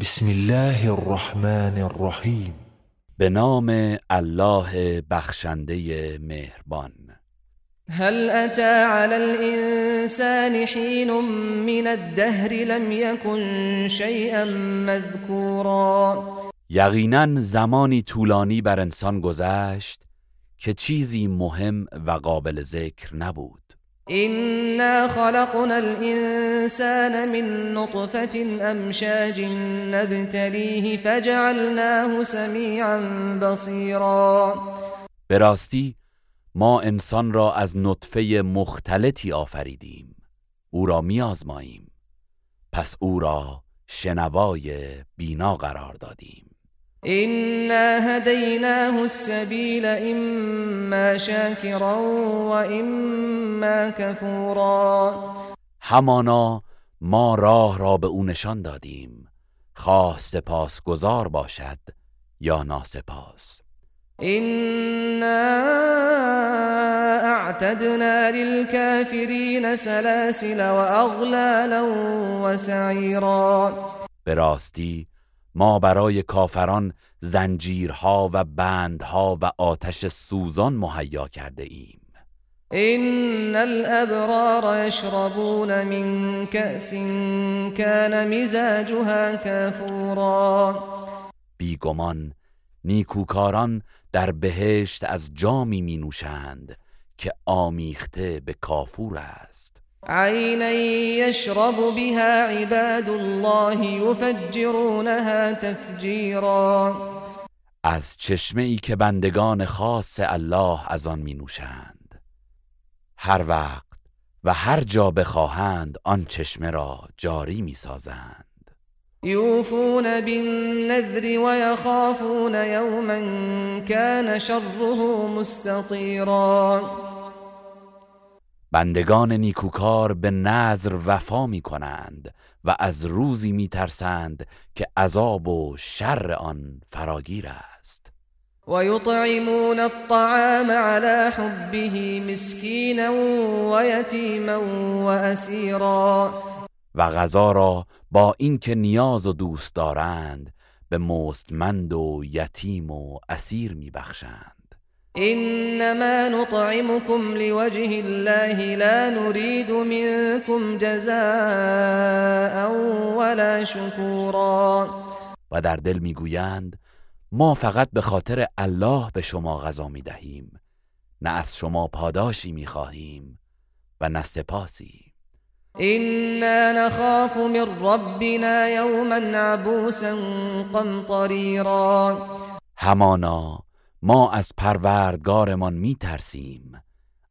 بسم الله الرحمن الرحیم به نام الله بخشنده مهربان. هل أتى على الإنسان حين من الدهر لم يكن شيئا مذكورا؟ یقینا زمانی طولانی بر انسان گذشت که چیزی مهم و قابل ذکر نبود. إنا خلقنا الإنسان من نطفة أمشاج نبتليه فجعلناه سميعا بصيرا. به راستی ما انسان را از نطفه مختلطی آفریدیم. او را میازماییم پس او را شنوای بینا قرار دادیم. إنا هديناه السبيل إما شاكرا وإما كفورا. همانا ما راه را به او نشان دادیم. خواه سپاس گذار باشد یا ناسپاس. إنا أعتدنا للكافرين سلاسل وأغلالا وسعيرا. به راستی ما برای کافران زنجیرها و بندها و آتش سوزان مهیا کرده ایم. إن الأبرار يشربون من كأس كان مزاجها كافورا. بیگمان نیکوکاران در بهشت از جامی می نوشند که آمیخته به کافور است. عينا يشرب بها عباد الله يفجرونها تفجيرا. از چشمه ای که بندگان خاص الله از آن می نوشند هر وقت و هر جا بخواهند آن چشمه را جاری می سازند يوفون بالنذر ويخافون يوما كان شره مستطيرا بندگان نیکوکار به نظر وفا می کنند و از روزی می ترسند که عذاب و شر آن فراگیر است. ويطعمون الطعام على حبه مسكينا ويتيما وأسيرا. و غذا را با اینکه نیاز و دوست دارند به مستمند و یتیم و اسیر میبخشند. إنما نطعمكم لوجه الله لا نريد منكم جزاء ولا شكورا. و در دل می‌گویند ما فقط به خاطر الله به شما غذا می‌دهیم نه از شما پاداشی می‌خواهیم و نه سپاسی. إنا نخاف من ربنا يوما عبوسا قمطريرا همانا ما از پروردگارمان میترسیم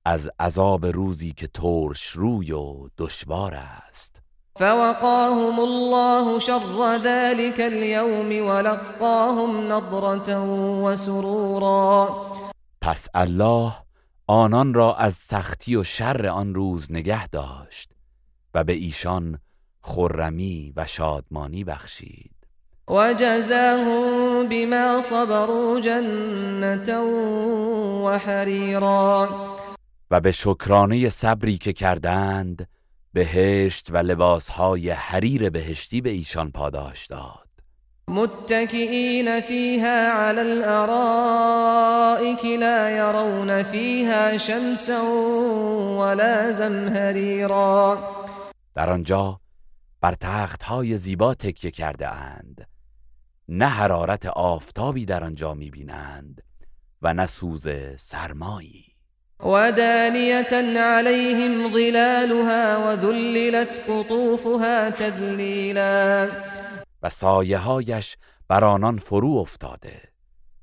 از عذاب روزی که ترش روی و دشوار است. فوقاهم الله شر ذلك اليوم ولقاهم نضرة وسرورا. پس الله آنان را از سختی و شر آن روز نگه داشت و به ایشان خرمی و شادمانی بخشید. وجزاهم بما صبروا جنة وحريرا. و به شکرانه صبری که کردند بهشت و لباسهای حریر بهشتی به ایشان پاداش داد. متكئين فيها على الأرائك لا يرون فيها شمسا ولا زمهريرا در آنجا بر تختهای زیبا تکیه کرده اند. نه حرارت آفتابی در آنجا می‌بینند و نه سوز سرمایی. ودانية عليهم ظلالها وذللت قطوفها تذليلا و سایه هایش بر آنان فرو افتاده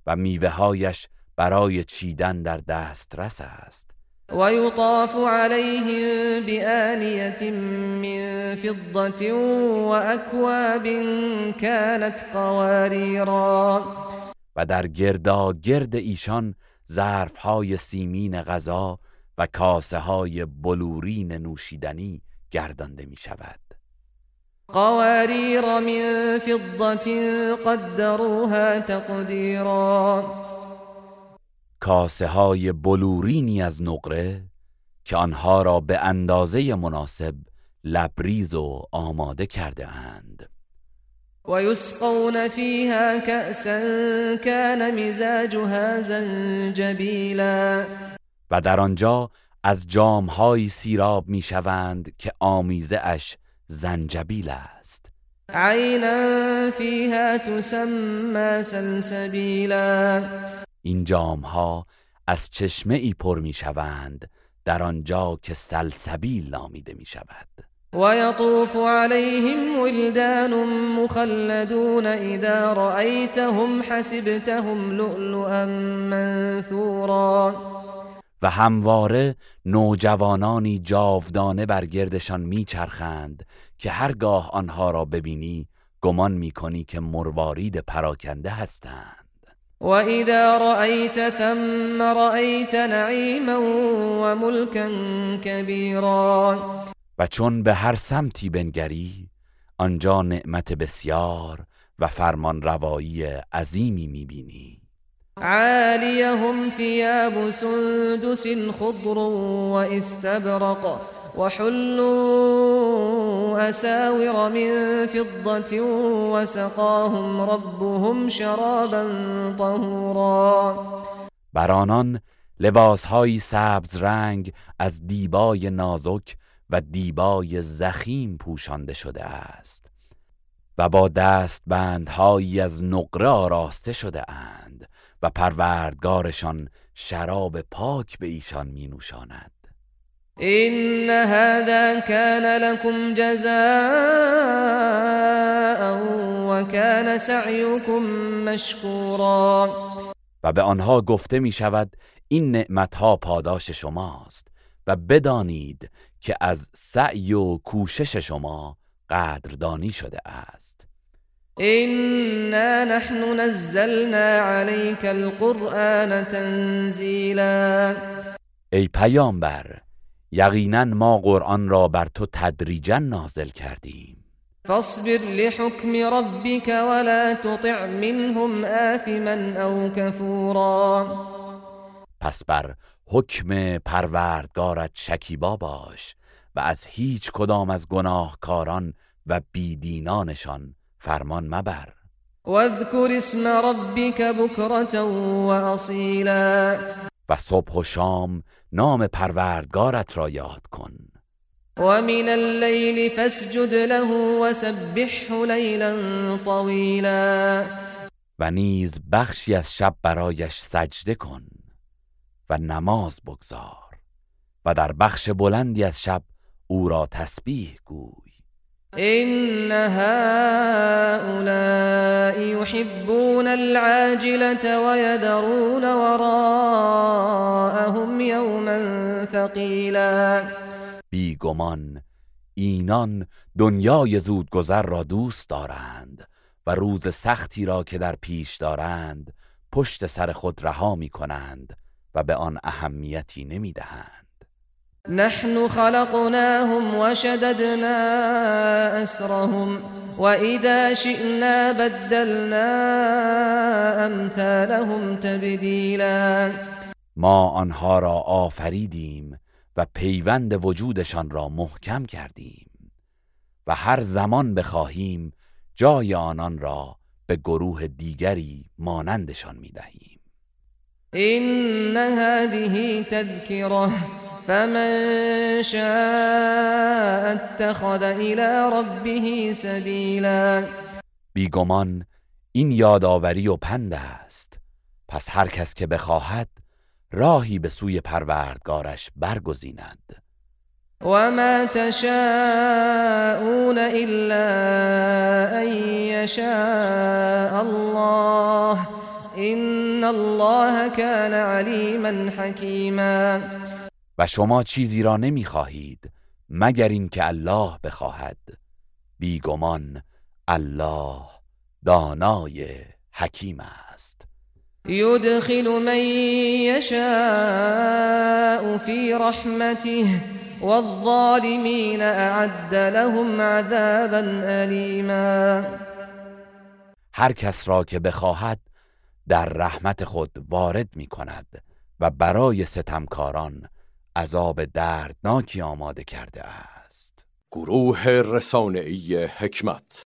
و میوه هایش برای چیدن در دسترس است. ويطاف عليهم بآنية من فضة وأكواب كانت قواريرا. و در گردا گرد ایشان ظرف های سیمین غذا و کاسه های بلورین نوشیدنی گردانده می شود قوارير من فضة قدروها تقديرا کاسه های بلورینی از نقره که آنها را به اندازه مناسب لبریز و آماده کرده اند. ويسقون فيها كأسا كان مزاجها زنجبیلا و در آنجا از جامهایی سیراب می‌شوند که آمیزه اش زنجبیل است. عینا فیها تسمى سلسبیلا این جامها از چشمه ای پر می‌شوند در آنجا که سلسبیل نامیده می شود ويطوف عليهم ولدان مخلدون إذا رأيتهم حسبتهم لؤلؤا منثورا. و همواره نوجوانانی جاودانه بر گردشان میچرخند که هرگاه آنها را ببینی گمان می‌کنی که مروارید پراکنده هستند. و اذا رأیت ثم رأیت نعیما و ملکا و چون به هر سمتی بنگری آنجا نعمت بسیار و فرمان روایی عظیمی می‌بینی. عالیهم ثياب سندس خضر واستبرق وحلوا أساور من فضة وسقاهم ربهم شرابا طهورا. بر آنان سبز رنگ از دیبای نازک و دیبای زخیم پوشانده شده است و با دستبندهایی از نقره آراسته شده اند و پروردگارشان شراب پاک به ایشان می نوشاند. این هذا كان لكم جزاء و كان سعيكم مشکورا و به آنها گفته می شود این نعمتها پاداش شماست و بدانید که از سعی و کوشش شما قدردانی شده است. إنا نحن نزلنا عليك القرآن تنزیلا ای پیامبر یقینا ما قرآن را بر تو تدریجا نازل کردیم. فاصبر لحكم ربك ولا تطع منهم آثما او كفورا پس بر حکم پروردگارت شکیبا باش و از هیچ کدام از گناهکاران و بیدینانشان فرمان مبر. واذكر اسم ربك بكرة وأصيلا و صبح و شام نام پروردگارت را یاد کن. ومن الليل فاسجد له وسبحه ليلا طويلا و نیز بخشی از شب برایش سجده کن و نماز بگذار و در بخش بلندی از شب او را تسبیح گوی. إن هؤلاء يحبون العاجلة ويذرون وراءهم ثقيلا. بیگمان اینان دنیای زودگذر را دوست دارند و روز سختی را که در پیش دارند پشت سر خود رها می کنند و به آن اهمیتی نمی دهند نحن خلقناهم وشددنا أسرهم وإذا شئنا بدلنا أمثالهم تبدیلا ما آنها را آفریدیم و پیوند وجودشان را محکم کردیم و هر زمان بخواهیم جای آنان را به گروه دیگری مانندشان می دهیم این هذه تذکره فمن شاء اتخذ الى ربه سبیلا بیگمان این یادآوری و پند است. پس هر کس که بخواهد راهی به سوی پروردگارش برگزیند و ما تشاءون الا ان یشاء الله. ان الله كان علیما حکیما و شما چیزی را نمی‌خواهید مگر اینکه الله بخواهد. بیگمان الله دانای حکیم است. یدخل من یشاء فی رحمته والظالمین اعد لهم عذابا الیما. هر کس را که بخواهد در رحمت خود وارد می کند و برای ستمکاران عذاب دردناکی آماده کرده است. گروه رسانه‌ای حکمت